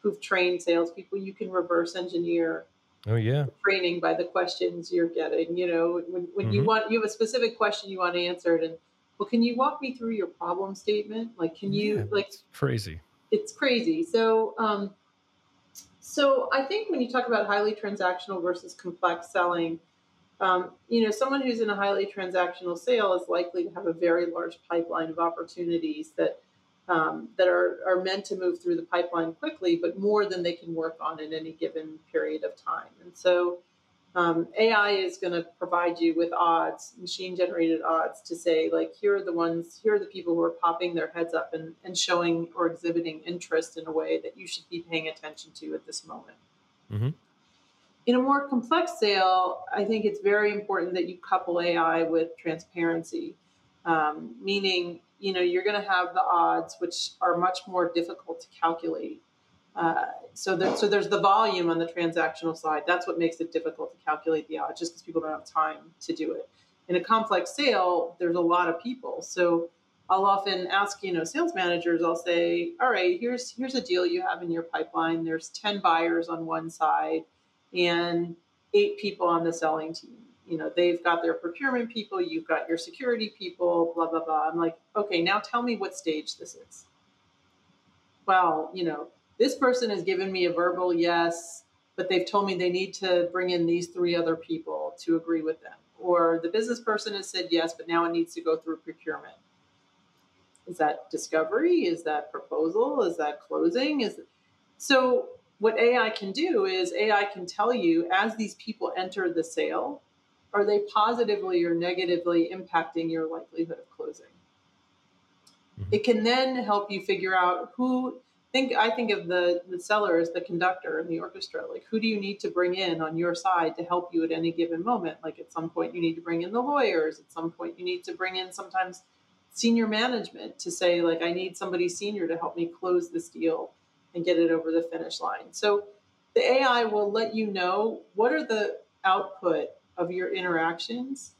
who've trained salespeople. You can reverse engineer Oh yeah. Training by the questions you're getting. You know, when, when mm-hmm. you want you have a specific question you want answered and well, can you walk me through your problem statement? Like can you yeah, like crazy. It's crazy. So um so I think when you talk about highly transactional versus complex selling, um, you know, someone who's in a highly transactional sale is likely to have a very large pipeline of opportunities that um, that are, are meant to move through the pipeline quickly, but more than they can work on in any given period of time. And so um, AI is going to provide you with odds, machine generated odds to say, like, here are the ones, here are the people who are popping their heads up and, and showing or exhibiting interest in a way that you should be paying attention to at this moment. Mm-hmm. In a more complex sale, I think it's very important that you couple AI with transparency, um, meaning you know you're going to have the odds which are much more difficult to calculate. Uh, so, there, so there's the volume on the transactional side. That's what makes it difficult to calculate the odds just because people don't have time to do it. In a complex sale there's a lot of people. So i'll often ask you know sales managers i'll say all right here's here's a deal you have in your pipeline. There's 10 buyers on one side and eight people on the selling team you know, they've got their procurement people, you've got your security people, blah, blah, blah. I'm like, okay, now tell me what stage this is. Well, you know, this person has given me a verbal yes, but they've told me they need to bring in these three other people to agree with them. Or the business person has said yes, but now it needs to go through procurement. Is that discovery? Is that proposal? Is that closing? Is so what AI can do is AI can tell you as these people enter the sale, are they positively or negatively impacting your likelihood of closing? Mm-hmm. It can then help you figure out who think I think of the the seller as the conductor in the orchestra. Like who do you need to bring in on your side to help you at any given moment? Like at some point you need to bring in the lawyers, at some point you need to bring in sometimes senior management to say like I need somebody senior to help me close this deal and get it over the finish line. So the AI will let you know what are the output of your interactions,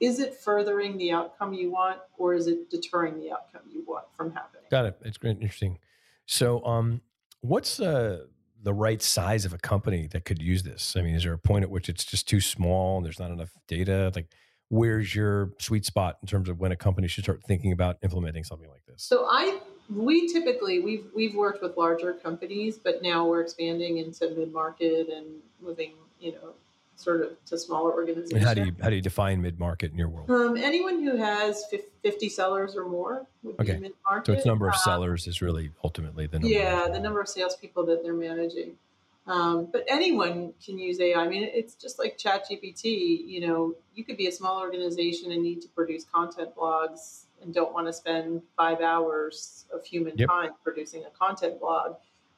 is it furthering the outcome you want or is it deterring the outcome you want from happening? Got it. It's great, interesting. So, um, what's uh, the right size of a company that could use this? I mean, is there a point at which it's just too small and there's not enough data? Like, where's your sweet spot in terms of when a company should start thinking about implementing something like this? So, I we typically we've we've worked with larger companies, but now we're expanding into mid market and moving, you know, sort of to smaller organizations. And how do you how do you define mid market in your world? Um, anyone who has fifty sellers or more would okay. be mid market. So its number of um, sellers is really ultimately the number. Yeah, the number of salespeople that they're managing. Um, but anyone can use AI. I mean, it's just like ChatGPT. You know, you could be a small organization and need to produce content blogs and don't want to spend five hours of human yep. time producing a content blog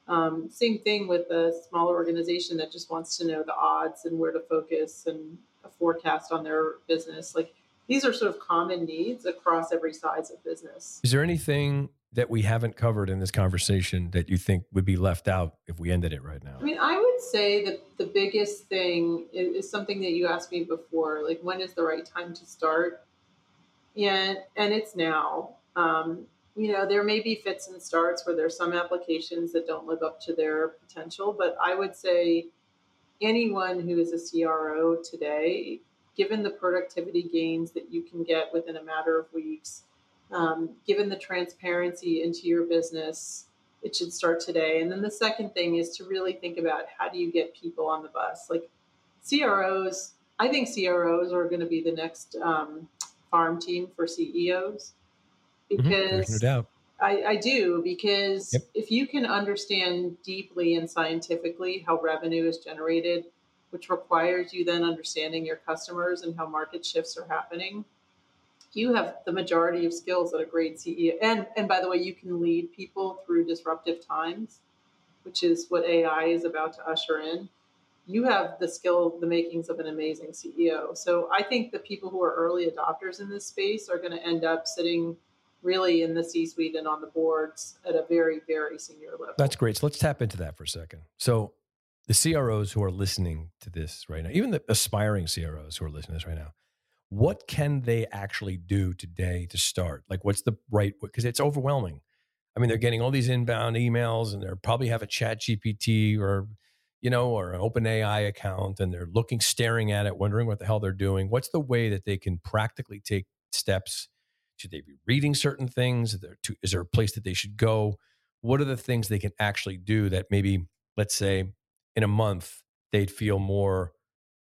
um, same thing with a smaller organization that just wants to know the odds and where to focus and a forecast on their business. Like these are sort of common needs across every size of business. Is there anything that we haven't covered in this conversation that you think would be left out if we ended it right now? I mean, I would say that the biggest thing is, is something that you asked me before, like when is the right time to start? And and it's now. Um, you know, there may be fits and starts where there's some applications that don't live up to their potential, but I would say anyone who is a CRO today, given the productivity gains that you can get within a matter of weeks, um, given the transparency into your business, it should start today. And then the second thing is to really think about how do you get people on the bus? Like CROs, I think CROs are going to be the next um, farm team for CEOs because mm-hmm. no doubt. I, I do because Yep. if you can understand deeply and scientifically how revenue is generated, which requires you then understanding your customers and how market shifts are happening, you have the majority of skills that a great CEO. And and by the way, you can lead people through disruptive times, which is what AI is about to usher in. You have the skill, the makings of an amazing CEO. So I think the people who are early adopters in this space are going to end up sitting really in the C-suite and on the boards at a very, very senior level. That's great. So let's tap into that for a second. So the CROs who are listening to this right now, even the aspiring CROs who are listening to this right now, what can they actually do today to start? Like, what's the right? Because it's overwhelming. I mean, they're getting all these inbound emails, and they're probably have a Chat GPT or, you know, or an Open AI account, and they're looking, staring at it, wondering what the hell they're doing. What's the way that they can practically take steps? Should they be reading certain things? Is there, is there a place that they should go? What are the things they can actually do that maybe, let's say, in a month they'd feel more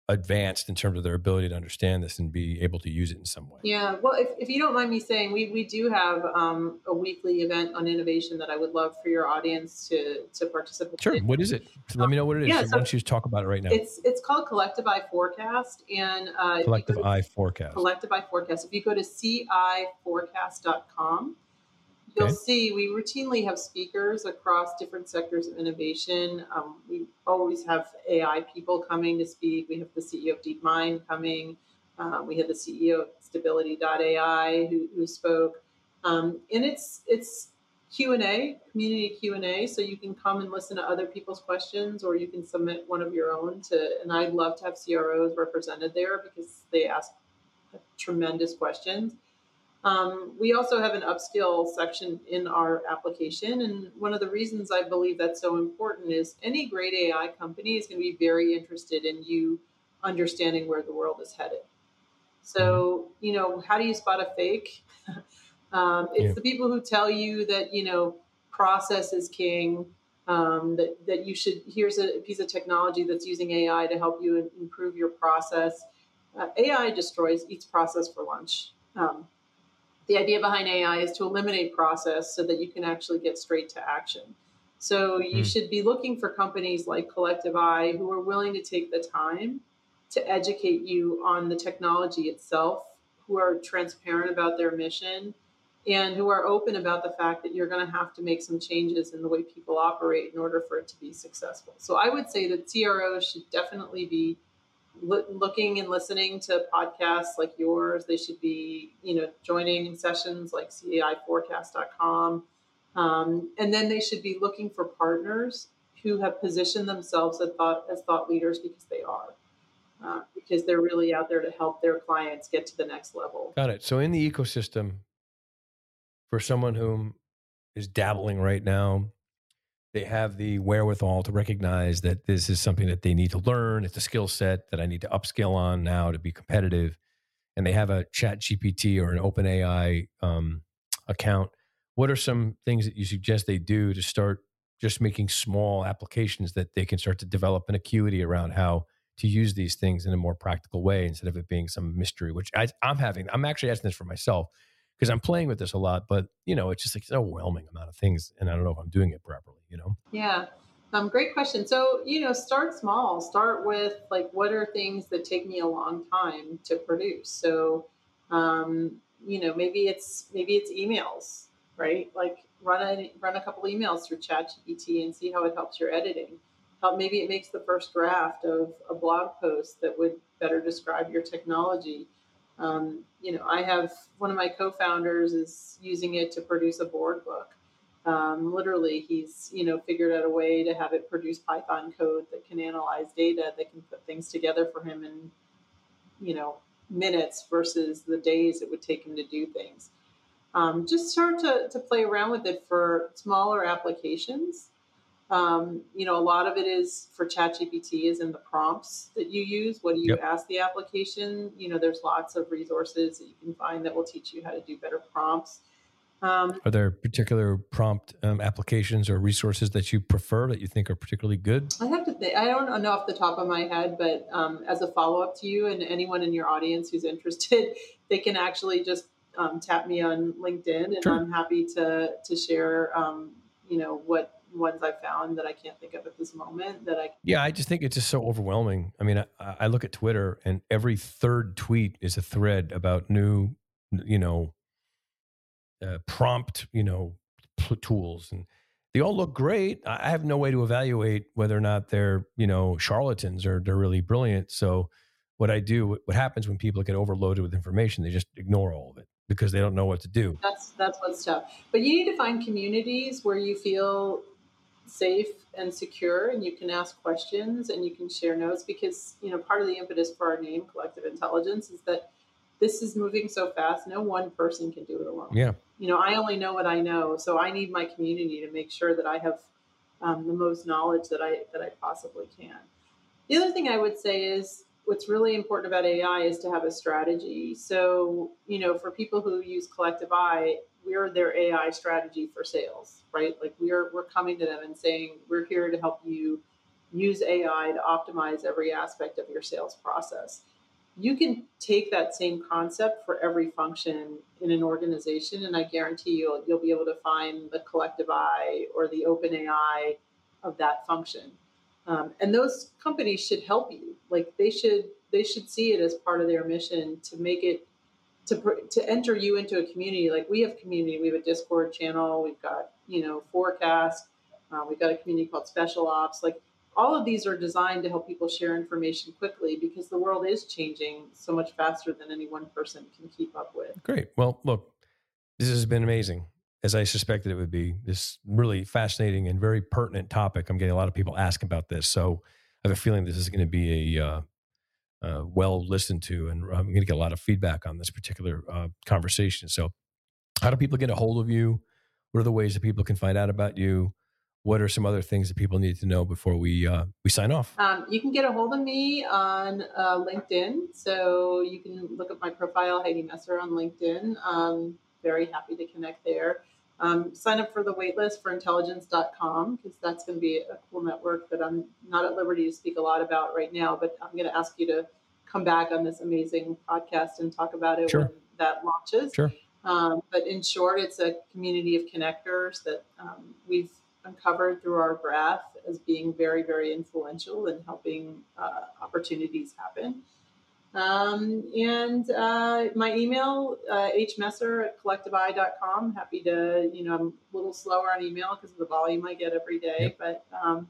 advanced in terms of their ability to understand this and be able to use it in some way. Yeah, well, if, if you don't mind me saying, we, we do have um, a weekly event on innovation that I would love for your audience to to participate. Sure. in. What is it? Let me know what it is. Yeah, Why so don't you talk about it right now? It's it's called Collective[i] Forecast, and uh, Collective Eye Forecast. Collective[i] Forecast. If you go to ciforecast.com, you'll Okay. see we routinely have speakers across different sectors of innovation. Um, we always have AI people coming to speak. We have the CEO of DeepMind coming. Uh, we had the CEO of Stability.ai who, who spoke, um, and it's it's Q and A, community Q and A, so you can come and listen to other people's questions, or you can submit one of your own. To and I'd love to have CROs represented there because they ask tremendous questions. Um, we also have an upskill section in our application. And one of the reasons I believe that's so important is any great AI company is going to be very interested in you understanding where the world is headed. So, you know, how do you spot a fake? um, it's Yeah. the people who tell you that, you know, process is king. Um, that, that you should here's a piece of technology that's using AI to help you improve your process. Uh, AI destroys eats process for lunch. Um, the idea behind AI is to eliminate process so that you can actually get straight to action. So you Mm. should be looking for companies like Collective[i] who are willing to take the time to educate you on the technology itself, who are transparent about their mission, and who are open about the fact that you're going to have to make some changes in the way people operate in order for it to be successful. So I would say that CROs should definitely be loo- looking and listening to podcasts like yours. They should be, you know, joining sessions like CAIforecast.com. Um, and then they should be looking for partners who have positioned themselves as thought, as thought leaders because they are. Uh, because they're really out there to help their clients get to the next level. Got it. So in the ecosystem, for someone whom is dabbling right now, they have the wherewithal to recognize that this is something that they need to learn. It's a skill set that I need to upskill on now to be competitive. And they have a chat GPT or an open AI um, account. What are some things that you suggest they do to start just making small applications that they can start to develop an acuity around how to use these things in a more practical way instead of it being some mystery, which I, I'm having. I'm actually asking this for myself because I'm playing with this a lot, but you know, it's just like an overwhelming amount of things, and I don't know if I'm doing it properly. You know, Yeah. Um, great question. So, you know, start small. Start with like, what are things that take me a long time to produce? So, um, you know, maybe it's maybe it's emails, right? Like run a run a couple emails through ChatGPT and see how it helps your editing. Help maybe it makes the first draft of a blog post that would better describe your technology. Um, you know, I have one of my co-founders is using it to produce a board book. Um, literally, he's you know figured out a way to have it produce Python code that can analyze data, that can put things together for him in you know minutes versus the days it would take him to do things. Um, just start to, to play around with it for smaller applications. Um, you know, a lot of it is for ChatGPT is in the prompts that you use. What do you Yep. ask the application? You know, there's lots of resources that you can find that will teach you how to do better prompts. Um, are there particular prompt um, applications or resources that you prefer that you think are particularly good? I have to think. I don't know off the top of my head, but um, as a follow up to you and anyone in your audience who's interested, they can actually just um, tap me on LinkedIn, and Sure. I'm happy to to share. Um, you know what ones I found that I can't think of at this moment that I Yeah, I just think it's just so overwhelming. I mean, I, I look at Twitter and every third tweet is a thread about new, you know, uh, prompt, you know, p- tools, and they all look great. I I have no way to evaluate whether or not they're, you know, charlatans or they're really brilliant. So, what I do, what happens when people get overloaded with information, they just ignore all of it because they don't know what to do. That's that's what's tough. But you need to find communities where you feel safe and secure and you can ask questions and you can share notes because you know part of the impetus for our name collective intelligence is that this is moving so fast no one person can do it alone Yeah, you know i only know what i know so i need my community to make sure that i have um, the most knowledge that i that i possibly can. The other thing i would say is what's really important about ai is to have a strategy. So you know for people who use Collective[i] we're their ai strategy for sales right? Like we're we're coming to them and saying we're here to help you use ai to optimize every aspect of your sales process you can take that same concept for every function in an organization and i guarantee you'll you'll be able to find the Collective[i] or the open ai of that function. Um, and those companies should help you. Like they should they should see it as part of their mission to make it to to enter you into a community. Like we have community we have a discord channel we've got you know forecast uh, we've got a community called special ops. Like all of these are designed to help people share information quickly because the world is changing so much faster than any one person can keep up with great. Well, look, this has been amazing, as I suspected it would be. This really fascinating and very pertinent topic. I'm getting a lot of people ask about this, so I have a feeling this is going to be a uh, uh, well listened to, and I'm going to get a lot of feedback on this particular uh, conversation. So, how do people get a hold of you? What are the ways that people can find out about you? What are some other things that people need to know before we uh, we sign off? Um, you can get a hold of me on uh, LinkedIn. So you can look at my profile, Heidi Messer, on LinkedIn. Um, very happy to connect there. Um, sign up for the waitlist for intelligence.com because that's going to be a cool network that I'm not at liberty to speak a lot about right now, but I'm going to ask you to come back on this amazing podcast and talk about it Sure. when that launches. Sure. Um, but in short, it's a community of connectors that um, we've uncovered through our graph as being very, very influential in helping uh, opportunities happen. Um, and uh, my email, uh, hmesser at collectivei.com. Happy to, you know, I'm a little slower on email because of the volume I get every day, but um,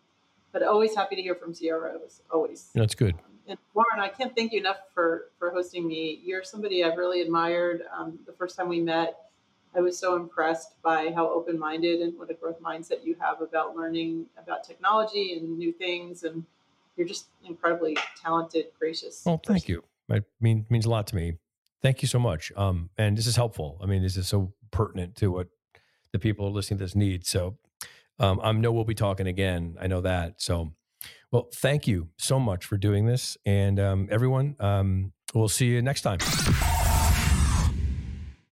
but always happy to hear from CROs. Always. That's good. And Warren, I can't thank you enough for for hosting me. You're somebody I've really admired. Um, the first time we met, I was so impressed by how open minded and what a growth mindset you have about learning about technology and new things. And you're just incredibly talented, gracious. Well, thank person. you. It mean, means a lot to me. Thank you so much. Um, and this is helpful. I mean, this is so pertinent to what the people listening to this need. So um, I know we'll be talking again. I know that. So, well, thank you so much for doing this. And um, everyone, um, we'll see you next time.